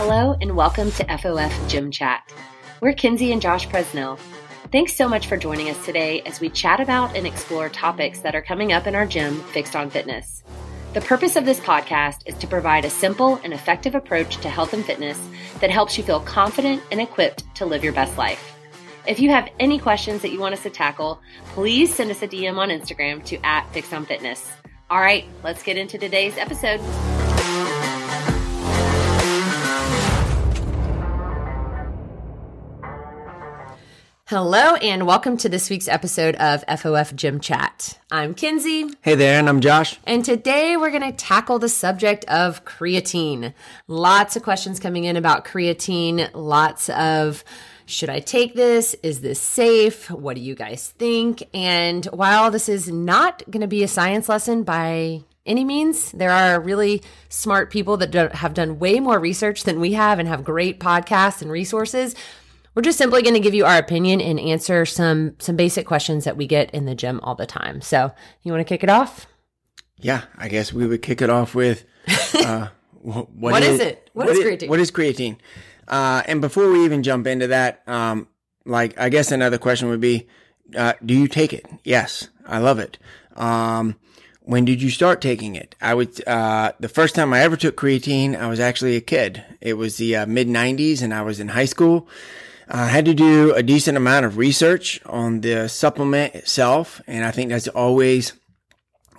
Hello, and welcome to FOF Gym Chat. We're Kinsey and Josh Presnell. Thanks so much for joining us today as we chat about and explore topics that are coming up in our gym, Fixed on Fitness. The purpose of this podcast is to provide a simple and effective approach to health and fitness that helps you feel confident and equipped to live your best life. If you have any questions that you want us to tackle, please send us a DM on Instagram to at Fixed on Fitness. All right, let's get into today's episode. Hello, and welcome to this week's episode of FOF Gym Chat. I'm Kinsey. Hey there, and I'm Josh. And today we're going to tackle the subject of creatine. Lots of questions coming in about creatine, lots of should I take this? Is this safe? What do you guys think? And while this is not going to be a science lesson by any means, there are really smart people that do, have done way more research than we have and have great podcasts and resources. We're just simply going to give you our opinion and answer some some basic questions that we get in the gym all the time. So, you want to kick it off? Yeah, I guess we would kick it off with uh, what, what is, is, it? What, what is creatine? What is creatine? Uh, and before we even jump into that, um, like I guess another question would be, uh, do you take it? Yes, I love it. Um, when did you start taking it? I would, uh, the first time I ever took creatine, I was actually a kid. It was the uh, mid 90s and I was in high school. I had to do a decent amount of research on the supplement itself. And I think that's always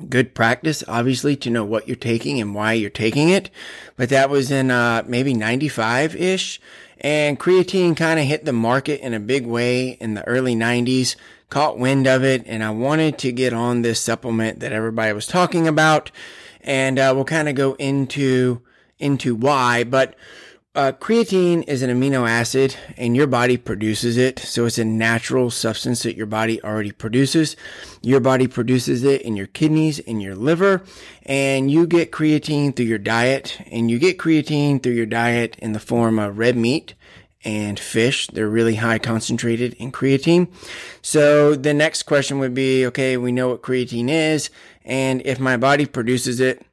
good practice, obviously, to know what you're taking and why you're taking it. But that was in, uh, maybe 95 ish. And creatine kind of hit the market in a big way in the early 90s, caught wind of it. And I wanted to get on this supplement that everybody was talking about. And, uh, we'll kind of go into, into why, but uh, creatine is an amino acid and your body produces it. So it's a natural substance that your body already produces. Your body produces it in your kidneys, in your liver, and you get creatine through your diet and you get creatine through your diet in the form of red meat and fish. They're really high concentrated in creatine. So the next question would be, okay, we know what creatine is. And if my body produces it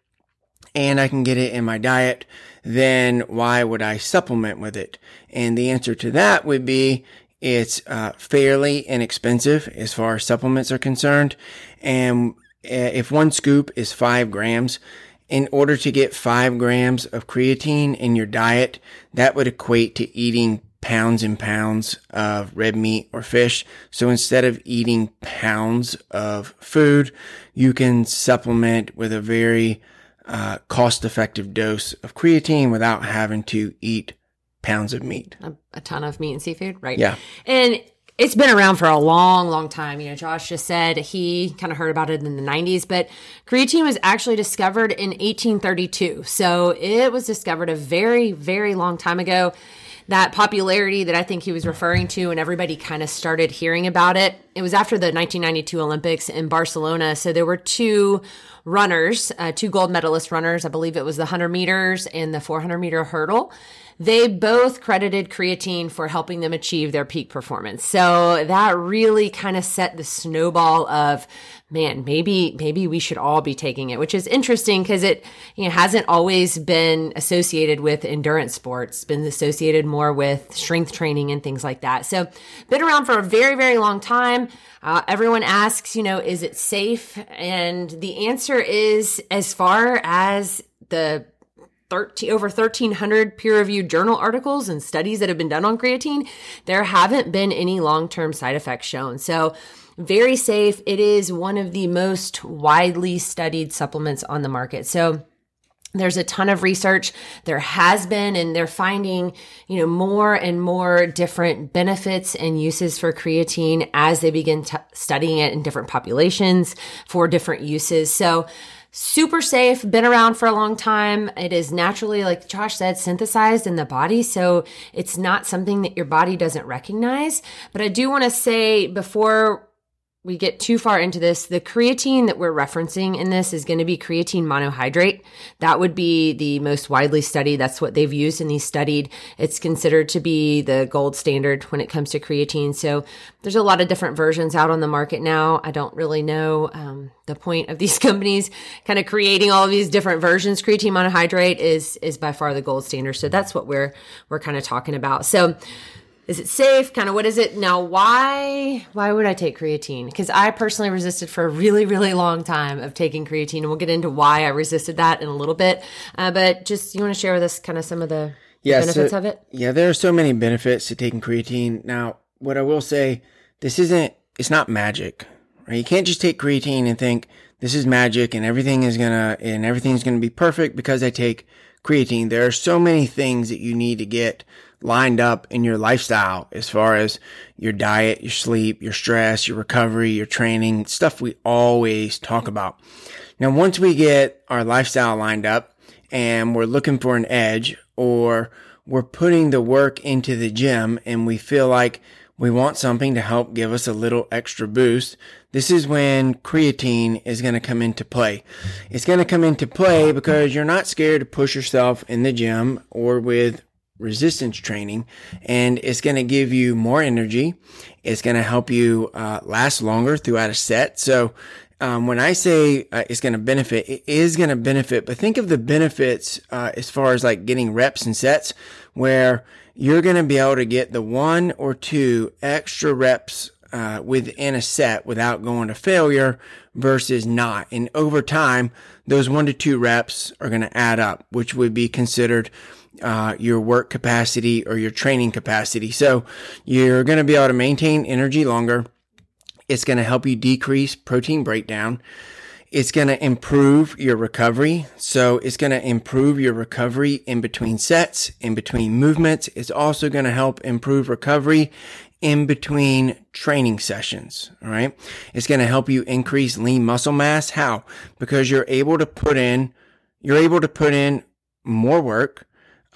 and I can get it in my diet, then why would I supplement with it? And the answer to that would be it's uh, fairly inexpensive as far as supplements are concerned. And uh, if one scoop is five grams, in order to get five grams of creatine in your diet, that would equate to eating pounds and pounds of red meat or fish. So instead of eating pounds of food, you can supplement with a very uh, cost effective dose of creatine without having to eat pounds of meat. A, a, ton of meat and seafood, right? Yeah. And it's been around for a long, long time. You know, Josh just said he kind of heard about it in the 90s, but creatine was actually discovered in 1832. So it was discovered a very, very long time ago. That popularity that I think he was referring to, and everybody kind of started hearing about it. It was after the 1992 Olympics in Barcelona. So there were two runners, uh, two gold medalist runners. I believe it was the 100 meters and the 400 meter hurdle. They both credited creatine for helping them achieve their peak performance. So that really kind of set the snowball of, man, maybe, maybe we should all be taking it, which is interesting because it, you know, hasn't always been associated with endurance sports, been associated more with strength training and things like that. So been around for a very, very long time. Uh, everyone asks, you know, is it safe? And the answer is as far as the 13, over 1300 peer reviewed journal articles and studies that have been done on creatine, there haven't been any long term side effects shown. So, very safe. It is one of the most widely studied supplements on the market. So, there's a ton of research there has been and they're finding you know more and more different benefits and uses for creatine as they begin t- studying it in different populations for different uses so super safe, been around for a long time. It is naturally, like Josh said, synthesized in the body. So it's not something that your body doesn't recognize. But I do want to say before we get too far into this, the creatine that we're referencing in this is going to be creatine monohydrate. That would be the most widely studied. That's what they've used in these studied. It's considered to be the gold standard when it comes to creatine. So there's a lot of different versions out on the market now. I don't really know um, the point of these companies kind of creating all of these different versions. Creatine monohydrate is is by far the gold standard. So that's what we're we're kind of talking about. So is it safe? Kind of what is it? Now why why would i take creatine? Because i personally resisted for a really really long time of taking creatine and we'll get into why i resisted that in a little bit. Uh, but just you want to share with us kind of some of the, yeah, benefits so, of it? yeah there are so many benefits to taking creatine. Now what i will say this isn't it's not magic right? You can't just take creatine and think this is magic and everything is gonna and everything's gonna be perfect because i take creatine. There are so many things that you need to get lined up in your lifestyle as far as your diet, your sleep, your stress, your recovery, your training, stuff we always talk about. Now, once we get our lifestyle lined up and we're looking for an edge or we're putting the work into the gym and we feel like we want something to help give us a little extra boost. This is when creatine is going to come into play. It's going to come into play because you're not scared to push yourself in the gym or with resistance training and it's going to give you more energy. It's going to help you uh, last longer throughout a set. So um, when I say uh, it's going to benefit, it is going to benefit, but think of the benefits uh, as far as like getting reps and sets where you're going to be able to get the one or two extra reps uh, within a set without going to failure versus not. And over time, those one to two reps are going to add up, which would be considered uh, your work capacity or your training capacity. So you're going to be able to maintain energy longer. It's going to help you decrease protein breakdown. It's going to improve your recovery. So it's going to improve your recovery in between sets, in between movements. It's also going to help improve recovery in between training sessions. All right. It's going to help you increase lean muscle mass. How? Because you're able to put in, you're able to put in more work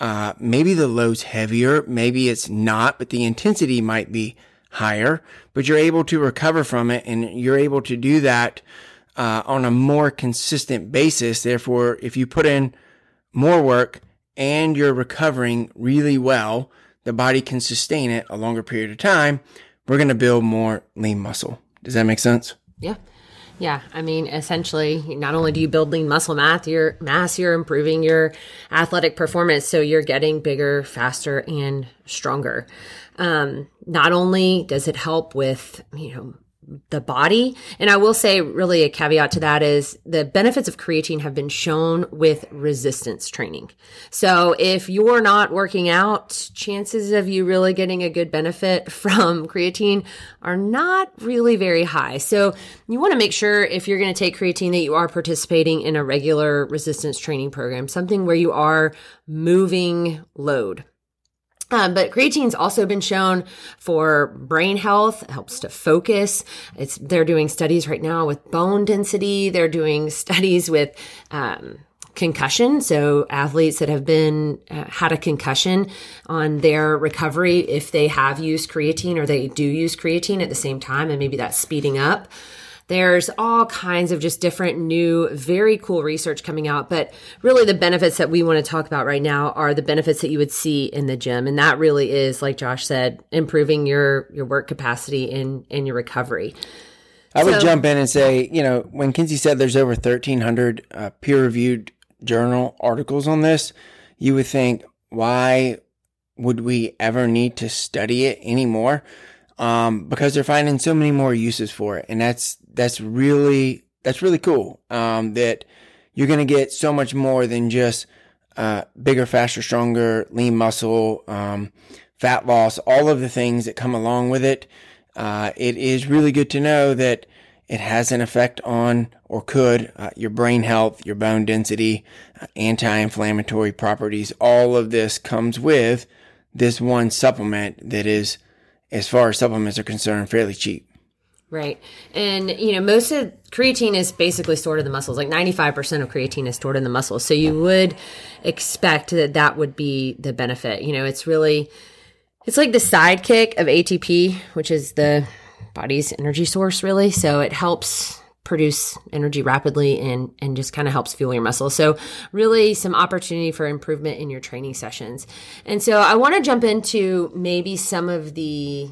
uh, maybe the load's heavier, maybe it's not, but the intensity might be higher, but you're able to recover from it and you're able to do that uh, on a more consistent basis. Therefore, if you put in more work and you're recovering really well, the body can sustain it a longer period of time. We're going to build more lean muscle. Does that make sense? Yeah. Yeah, I mean, essentially, not only do you build lean muscle mass, your mass, you're improving your athletic performance, so you're getting bigger, faster, and stronger. Um, not only does it help with you know the body. And I will say, really, a caveat to that is the benefits of creatine have been shown with resistance training. So if you're not working out, chances of you really getting a good benefit from creatine are not really very high. So you want to make sure if you're going to take creatine that you are participating in a regular resistance training program, something where you are moving load. Um, but creatine's also been shown for brain health, it helps to focus. It's they're doing studies right now with bone density. They're doing studies with um, concussion. So athletes that have been uh, had a concussion on their recovery, if they have used creatine or they do use creatine at the same time, and maybe that's speeding up. There's all kinds of just different new, very cool research coming out. But really, the benefits that we want to talk about right now are the benefits that you would see in the gym. And that really is, like Josh said, improving your, your work capacity and, and your recovery. I would jump in and say, you know, when Kinsey said there's over 1,300 uh, peer reviewed journal articles on this, you would think, why would we ever need to study it anymore? Um, because they're finding so many more uses for it. And that's that's really that's really cool. Um, that you're gonna get so much more than just uh, bigger, faster, stronger, lean muscle, um, fat loss, all of the things that come along with it. Uh, it is really good to know that it has an effect on or could uh, your brain health, your bone density, uh, anti-inflammatory properties. All of this comes with this one supplement that is, as far as supplements are concerned, fairly cheap. Right. And, you know, most of creatine is basically stored in the muscles. Like 95% of creatine is stored in the muscles. So you would expect that that would be the benefit. You know, it's really, it's like the sidekick of ATP, which is the body's energy source, really. So it helps produce energy rapidly and and just kind of helps fuel your muscles. So really some opportunity for improvement in your training sessions. And so I want to jump into maybe some of the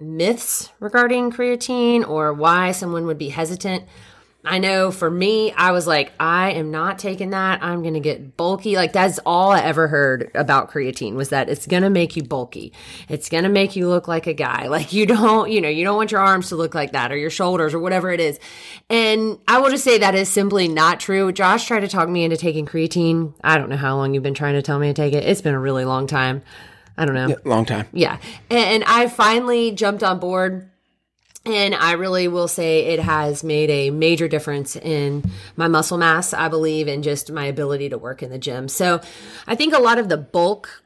myths regarding creatine or why someone would be hesitant. I know for me, I was like, I am not taking that. I'm going to get bulky. Like that's all I ever heard about creatine was that it's going to make you bulky. It's going to make you look like a guy. Like you don't, you know, you don't want your arms to look like that or your shoulders or whatever it is. And I will just say that is simply not true. Josh tried to talk me into taking creatine. I don't know how long you've been trying to tell me to take it. It's been a really long time. I don't know. Yeah, long time. Yeah. And, and I finally jumped on board. And I really will say it has made a major difference in my muscle mass, I believe, and just my ability to work in the gym. So I think a lot of the bulk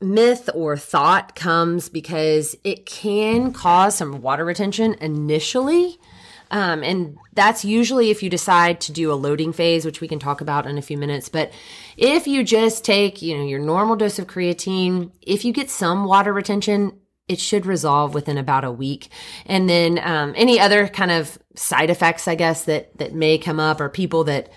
myth or thought comes because it can cause some water retention initially. Um, and that's usually if you decide to do a loading phase, which we can talk about in a few minutes. But if you just take, you know, your normal dose of creatine, if you get some water retention, it should resolve within about a week. And then um, any other kind of side effects, I guess, that that may come up, or people that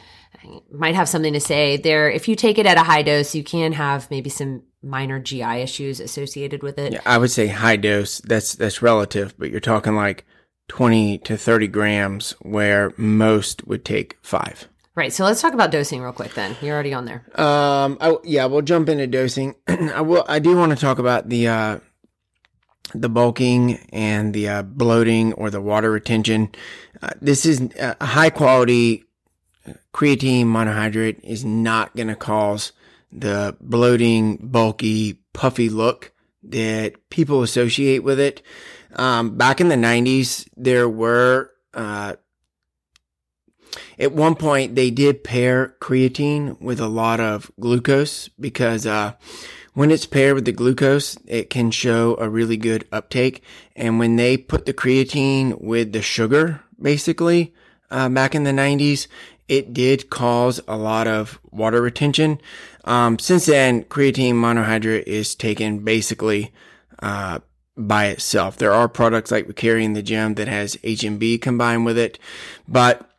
might have something to say there. If you take it at a high dose, you can have maybe some minor GI issues associated with it. Yeah, I would say high dose. That's that's relative, but you're talking like 20 to 30 grams, where most would take five. Right. So let's talk about dosing real quick. Then you're already on there. Um. I, yeah, we'll jump into dosing. I will. I do want to talk about the uh, the bulking and the uh, bloating or the water retention. Uh, this is uh, a high quality creatine monohydrate is not going to cause the bloating, bulky, puffy look that people associate with it. Um, back in the 90s, there were, uh, at one point they did pair creatine with a lot of glucose because, uh, when it's paired with the glucose, it can show a really good uptake. And when they put the creatine with the sugar, basically, uh, back in the 90s, it did cause a lot of water retention. Um, since then, creatine monohydrate is taken basically, uh, by itself. There are products like we the gym that has HMB combined with it, but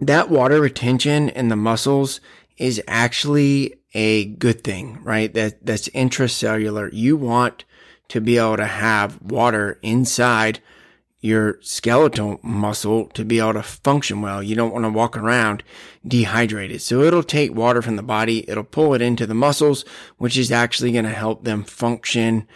that water retention in the muscles is actually a good thing, right? That that's intracellular. You want to be able to have water inside your skeletal muscle to be able to function well. You don't want to walk around dehydrated. So it'll take water from the body. It'll pull it into the muscles, which is actually going to help them function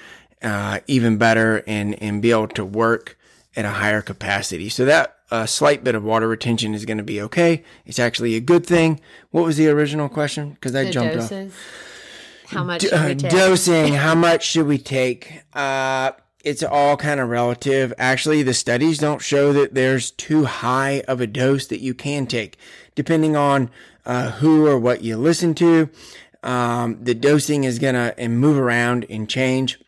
uh, even better and, and be able to work at a higher capacity. So that a slight bit of water retention is going to be okay. It's actually a good thing. What was the original question? Because I the jumped doses. off. How much D- uh, dosing? How much should we take? Uh, it's all kind of relative. Actually, the studies don't show that there's too high of a dose that you can take, depending on uh, who or what you listen to. Um, the dosing is gonna and move around and change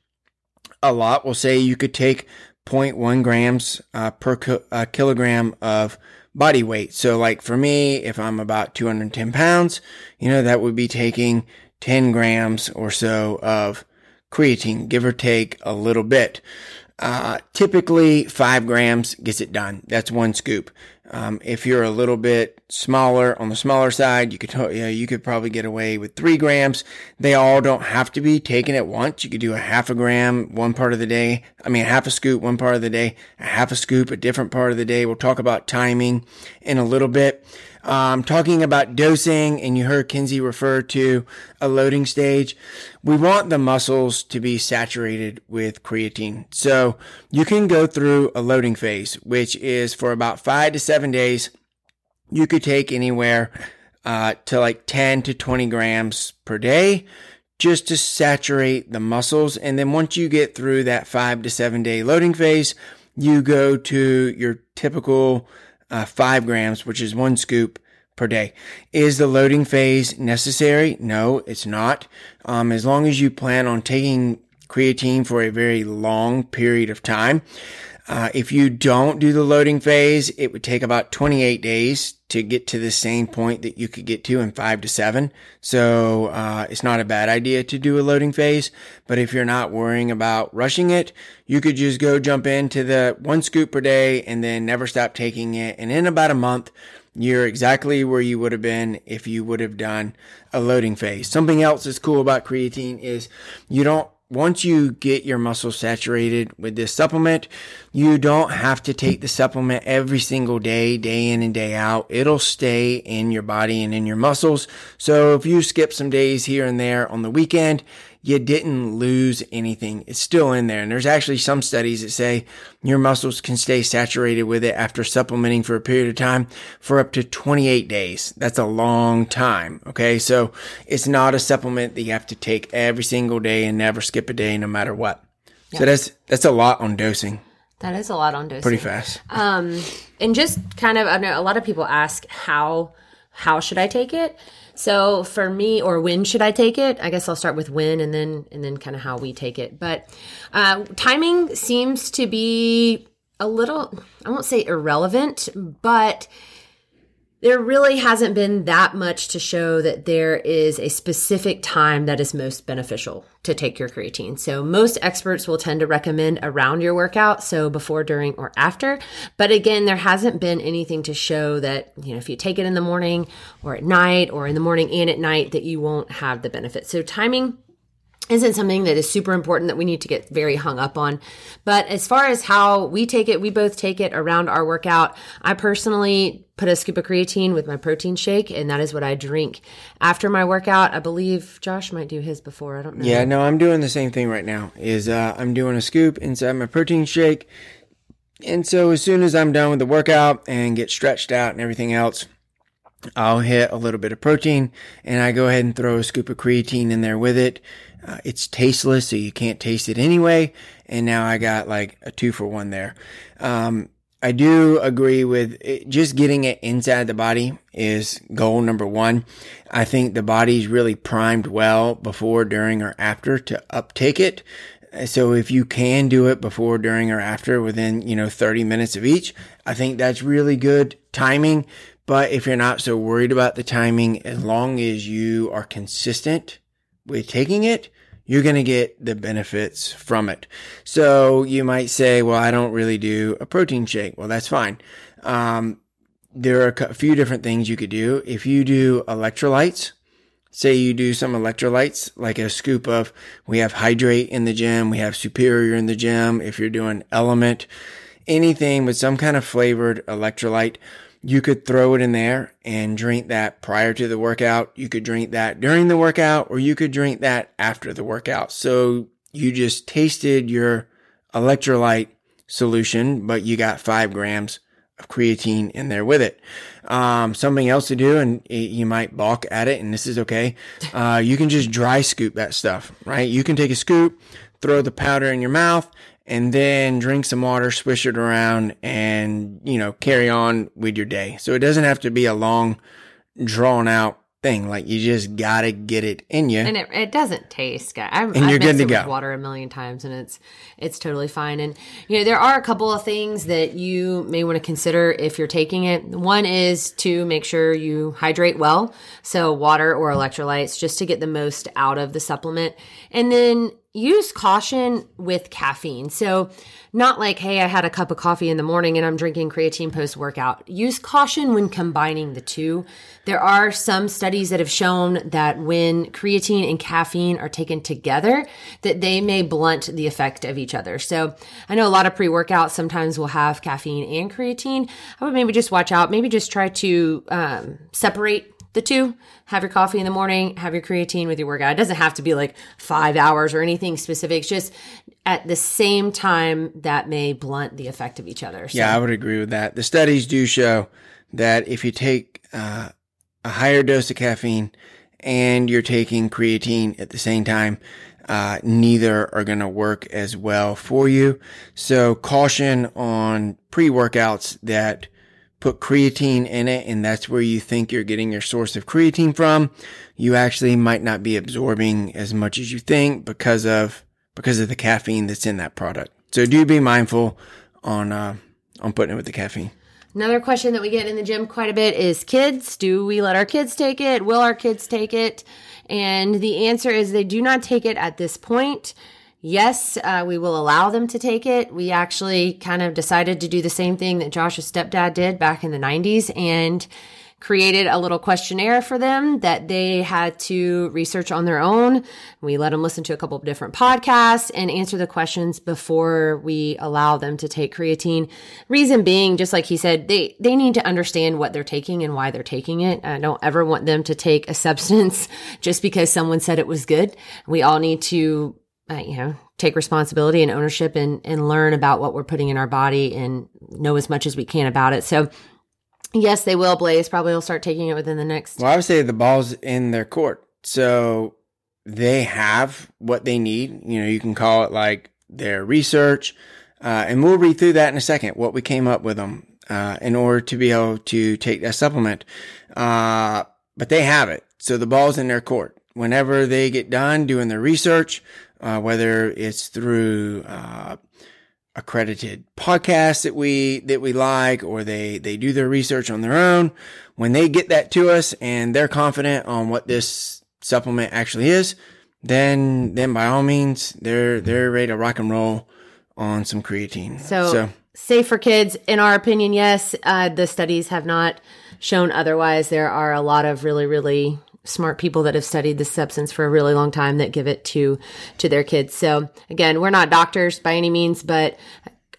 a lot. We'll say you could take 0.1 grams uh, per uh, kilogram of body weight. So, like for me, if I'm about 210 pounds, you know, that would be taking 10 grams or so of creatine, give or take a little bit. Uh, typically, five grams gets it done. That's one scoop. Um, if you're a little bit smaller on the smaller side, you could you, could probably get away with three grams. They all don't have to be taken at once. You could do a half a gram one part of the day. I mean, half a scoop one part of the day, a half a scoop a different part of the day. We'll talk about timing in a little bit. Um, talking about dosing, and you heard Kinsey refer to a loading stage. We want the muscles to be saturated with creatine. So you can go through a loading phase, which is for about five to seven days. You could take anywhere uh, to like 10 to 20 grams per day just to saturate the muscles. And then once you get through that five to seven day loading phase, you go to your typical uh, five grams, which is one scoop per day. Is the loading phase necessary? No, it's not. Um, as long as you plan on taking creatine for a very long period of time. Uh, if you don't do the loading phase, it would take about 28 days to get to the same point that you could get to in five to seven. So, uh, it's not a bad idea to do a loading phase. But if you're not worrying about rushing it, you could just go jump into the one scoop per day and then never stop taking it. And in about a month, you're exactly where you would have been if you would have done a loading phase. Something else that's cool about creatine is you don't once you get your muscles saturated with this supplement, you don't have to take the supplement every single day, day in and day out. It'll stay in your body and in your muscles. So if you skip some days here and there on the weekend, you didn't lose anything. It's still in there. And there's actually some studies that say your muscles can stay saturated with it after supplementing for a period of time for up to 28 days. That's a long time. Okay. So it's not a supplement that you have to take every single day and never skip a day no matter what. So that's, that's a lot on dosing. That is a lot on dosing. Pretty fast. Um, and just kind of, I know a lot of people ask how, how should I take it? So for me, or when should I take it? I guess I'll start with when, and then and then kind of how we take it. But uh, timing seems to be a little, I won't say irrelevant, but there really hasn't been that much to show that there is a specific time that is most beneficial to take your creatine. So most experts will tend to recommend around your workout, so before, during, or after. But again, there hasn't been anything to show that, you know, if you take it in the morning or at night or in the morning and at night that you won't have the benefit. So timing isn't something that is super important that we need to get very hung up on. But as far as how we take it, we both take it around our workout. I personally put a scoop of creatine with my protein shake, and that is what I drink after my workout. I believe Josh might do his before. I don't know. Yeah, no, I'm doing the same thing right now. Is uh, I'm doing a scoop inside my protein shake, and so as soon as I'm done with the workout and get stretched out and everything else, I'll hit a little bit of protein, and I go ahead and throw a scoop of creatine in there with it. Uh, it's tasteless, so you can't taste it anyway. And now I got like a two for one there. Um, I do agree with it, just getting it inside the body is goal number one. I think the body's really primed well before, during, or after to uptake it. So if you can do it before, during, or after within, you know, 30 minutes of each, I think that's really good timing. But if you're not so worried about the timing, as long as you are consistent with taking it, you're going to get the benefits from it. So you might say, well, I don't really do a protein shake. Well, that's fine. Um, there are a few different things you could do. If you do electrolytes, say you do some electrolytes, like a scoop of, we have hydrate in the gym, we have superior in the gym. If you're doing LMNT, anything with some kind of flavored electrolyte, you could throw it in there and drink that prior to the workout. You could drink that during the workout or you could drink that after the workout. So you just tasted your electrolyte solution, but you got five grams of creatine in there with it. Um, something else to do, and you might balk at it, and this is okay. Uh, you can just dry scoop that stuff, right? You can take a scoop, throw the powder in your mouth, and then drink some water, swish it around and, you know, carry on with your day. So it doesn't have to be a long, drawn out thing. Like you just gotta get it in you. And it, it doesn't taste good. I've, And you're good to go. water a million times and it's it's totally fine. And you know, there are a couple of things that you may want to consider if you're taking it. One is to make sure you hydrate well. So water or electrolytes just to get the most out of the supplement. And then use caution with caffeine. So not like, hey, I had a cup of coffee in the morning and I'm drinking creatine post workout. Use caution when combining the two. There are some studies that have shown that when creatine and caffeine are taken together, that they may blunt the effect of each other. So I know a lot of pre-workouts sometimes will have caffeine and creatine. I would maybe just watch out, maybe just try to um, separate the two. Have your coffee in the morning, have your creatine with your workout. It doesn't have to be like five hours or anything specific. It's just at the same time that may blunt the effect of each other. So, Yeah, I would agree with that. The studies do show that if you take uh, a higher dose of caffeine and you're taking creatine at the same time, uh, neither are going to work as well for you. So caution on pre-workouts that put creatine in it and that's where you think you're getting your source of creatine from. You actually might not be absorbing as much as you think because of, because of the caffeine that's in that product. So do be mindful on uh, on putting it with the caffeine. Another question that we get in the gym quite a bit is kids. Do we let our kids take it? Will our kids take it? And the answer is they do not take it at this point. Yes, uh, we will allow them to take it. We actually kind of decided to do the same thing that Josh's stepdad did back in the 90s and created a little questionnaire for them that they had to research on their own. We let them listen to a couple of different podcasts and answer the questions before we allow them to take creatine. Reason being, just like he said, they, they need to understand what they're taking and why they're taking it. I don't ever want them to take a substance just because someone said it was good. We all need to uh, you know, take responsibility and ownership and, and learn about what we're putting in our body and know as much as we can about it. So, yes, they will. Blaise probably will start taking it within the next. Well, I would say the ball's in their court. So they have what they need. You know, you can call it like their research. Uh, and we'll read through that in a second, what we came up with them uh, in order to be able to take that supplement. Uh, but they have it. So the ball's in their court. Whenever they get done doing their research, uh, whether it's through uh, accredited podcasts that we that we like, or they they do their research on their own. When they get that to us and they're confident on what this supplement actually is, then then by all means they're they're ready to rock and roll on some creatine. So, so safe for kids, in our opinion, yes. Uh, the studies have not shown otherwise. There are a lot of really really smart people that have studied this substance for a really long time that give it to to their kids. So again, we're not doctors by any means, but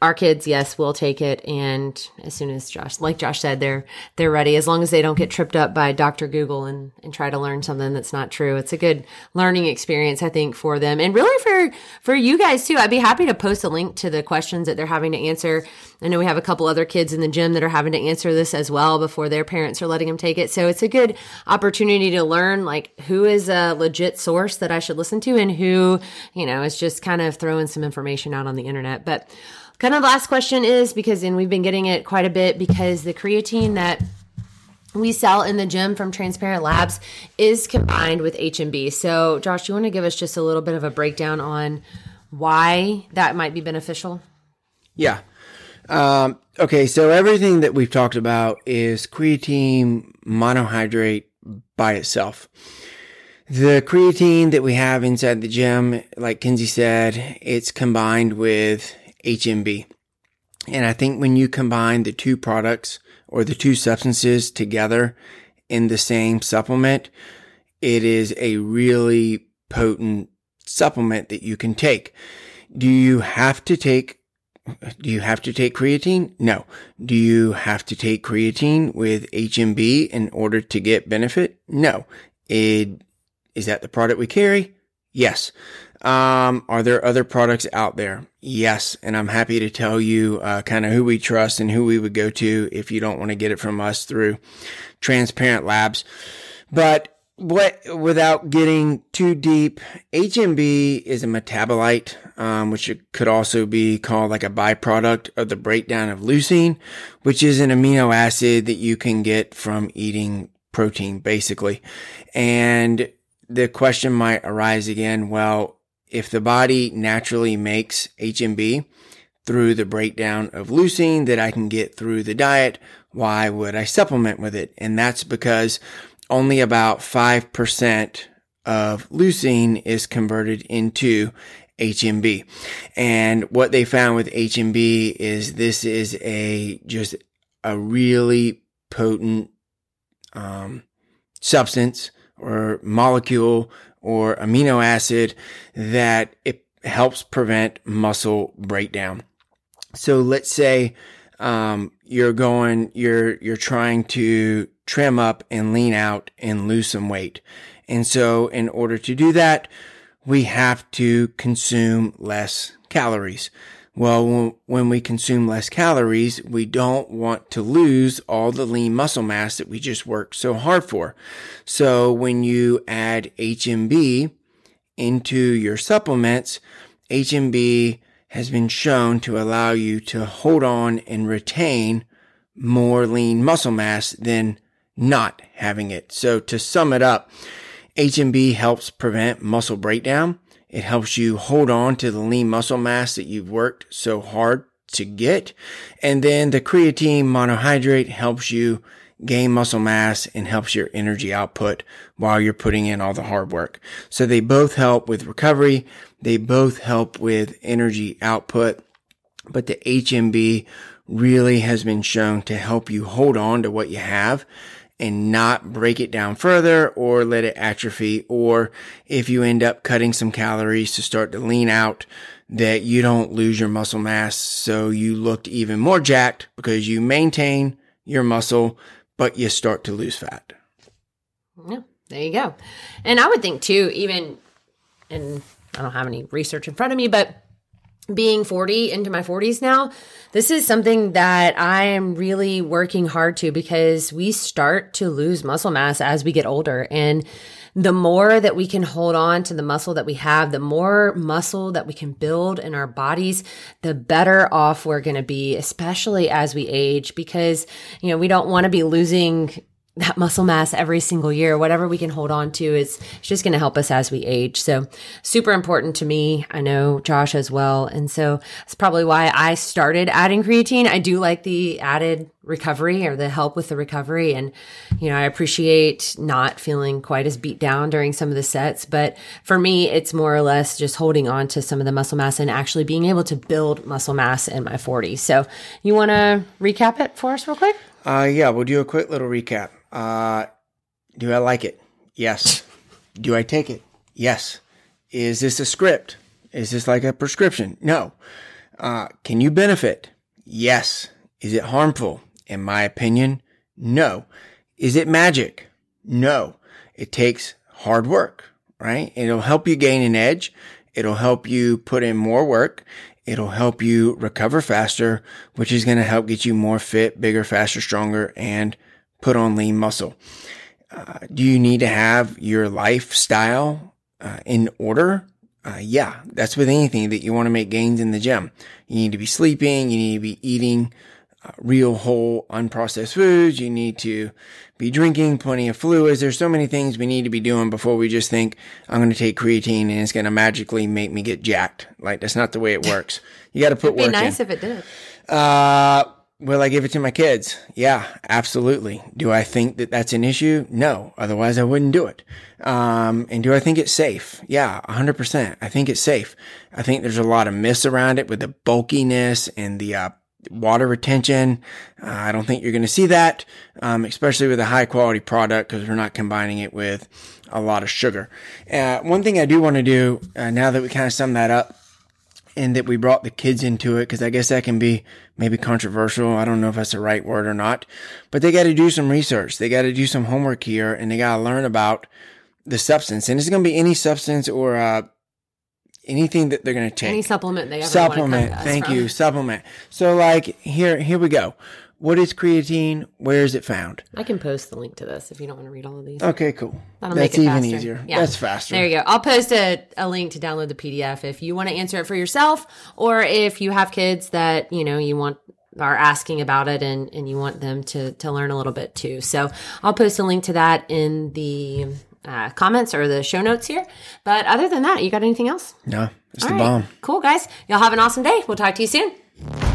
our kids, yes, will take it. And as soon as Josh, like Josh said, they're, they're ready. As long as they don't get tripped up by Dr. Google and, and try to learn something that's not true. It's a good learning experience, I think, for them. And really for, for you guys too. I'd be happy to post a link to the questions that they're having to answer. I know we have a couple other kids in the gym that are having to answer this as well before their parents are letting them take it. So it's a good opportunity to learn like who is a legit source that I should listen to and who, you know, is just kind of throwing some information out on the internet. But kind of last question is because, and we've been getting it quite a bit because the creatine that we sell in the gym from Transparent Labs is combined with HMB. So, Josh, you want to give us just a little bit of a breakdown on why that might be beneficial? Yeah. Um, okay, so everything that we've talked about is creatine monohydrate by itself. The creatine that we have inside the gym, like Kinsey said, it's combined with HMB. And I think when you combine the two products or the two substances together in the same supplement, it is a really potent supplement that you can take. Do you have to take do you have to take creatine? No. Do you have to take creatine with HMB in order to get benefit? No. It, is that the product we carry? Yes. Um, are there other products out there? Yes. And I'm happy to tell you, uh, kind of who we trust and who we would go to if you don't want to get it from us through transparent labs. But what, without getting too deep, HMB is a metabolite, um, which could also be called like a byproduct of the breakdown of leucine, which is an amino acid that you can get from eating protein, basically. And the question might arise again, well, if the body naturally makes HMB through the breakdown of leucine that I can get through the diet, why would I supplement with it? And that's because only about 5% of leucine is converted into HMB. And what they found with HMB is this is a just a really potent um, substance or molecule or amino acid that it helps prevent muscle breakdown. So let's say um, you're going, you're you're trying to trim up and lean out and lose some weight, and so in order to do that, we have to consume less calories. Well, when we consume less calories, we don't want to lose all the lean muscle mass that we just worked so hard for. So when you add HMB into your supplements, HMB has been shown to allow you to hold on and retain more lean muscle mass than not having it. So to sum it up, HMB helps prevent muscle breakdown it helps you hold on to the lean muscle mass that you've worked so hard to get. And then the creatine monohydrate helps you gain muscle mass and helps your energy output while you're putting in all the hard work. So they both help with recovery. They both help with energy output, but the HMB really has been shown to help you hold on to what you have and not break it down further or let it atrophy. Or if you end up cutting some calories to start to lean out, that you don't lose your muscle mass. So you looked even more jacked because you maintain your muscle, but you start to lose fat. Yeah, there you go. And I would think too, even, and I don't have any research in front of me, but being 40 into my 40s now, this is something that I am really working hard to because we start to lose muscle mass as we get older. And the more that we can hold on to the muscle that we have, the more muscle that we can build in our bodies, the better off we're going to be, especially as we age, because, you know, we don't want to be losing that muscle mass every single year. Whatever we can hold on to is just going to help us as we age. So super important to me. I know Josh as well. And so that's probably why I started adding creatine. I do like the added recovery or the help with the recovery. And, you know, I appreciate not feeling quite as beat down during some of the sets. But for me, it's more or less just holding on to some of the muscle mass and actually being able to build muscle mass in my 40s. So you want to recap it for us real quick? Uh, yeah, we'll do a quick little recap. Uh, do I like it? Yes. do I take it? Yes. Is this a script? Is this like a prescription? No. Uh, can you benefit? Yes. Is it harmful? In my opinion, no. Is it magic? No. It takes hard work, right? It'll help you gain an edge. It'll help you put in more work. It'll help you recover faster, which is going to help get you more fit, bigger, faster, stronger, and put on lean muscle. Uh, do you need to have your lifestyle uh, in order? Uh, yeah, that's with anything that you want to make gains in the gym. You need to be sleeping. You need to be eating uh, real whole unprocessed foods. You need to be drinking plenty of fluids. There's so many things we need to be doing before we just think I'm going to take creatine and it's going to magically make me get jacked. Like that's not the way it works. You got to put It'd work be nice in. if it did. Uh, Will I give it to my kids? Yeah, absolutely. Do I think that that's an issue? No. Otherwise, I wouldn't do it. Um, and do I think it's safe? Yeah, 100%. I think it's safe. I think there's a lot of myths around it with the bulkiness and the, uh, water retention. Uh, I don't think you're going to see that, um, especially with a high quality product because we're not combining it with a lot of sugar. Uh, one thing I do want to do, uh, now that we kind of sum that up, and that we brought the kids into it because I guess that can be maybe controversial. I don't know if that's the right word or not, but they got to do some research. They got to do some homework here and they got to learn about the substance. And it's going to be any substance or, uh, anything that they're going to take. Any supplement they ever supplement. want to Thank from. you. Supplement. So like here, here we go. What is creatine? Where is it found? I can post the link to this if you don't want to read all of these. Okay, cool. That'll That's make it even faster. easier. Yeah. That's faster. There you go. I'll post a, a link to download the PDF if you want to answer it for yourself or if you have kids that, you know, you want are asking about it and, and you want them to, to learn a little bit too. So I'll post a link to that in the uh, comments or the show notes here. But other than that, you got anything else? No, it's All the right. bomb. Cool, guys. Y'all have an awesome day. We'll talk to you soon.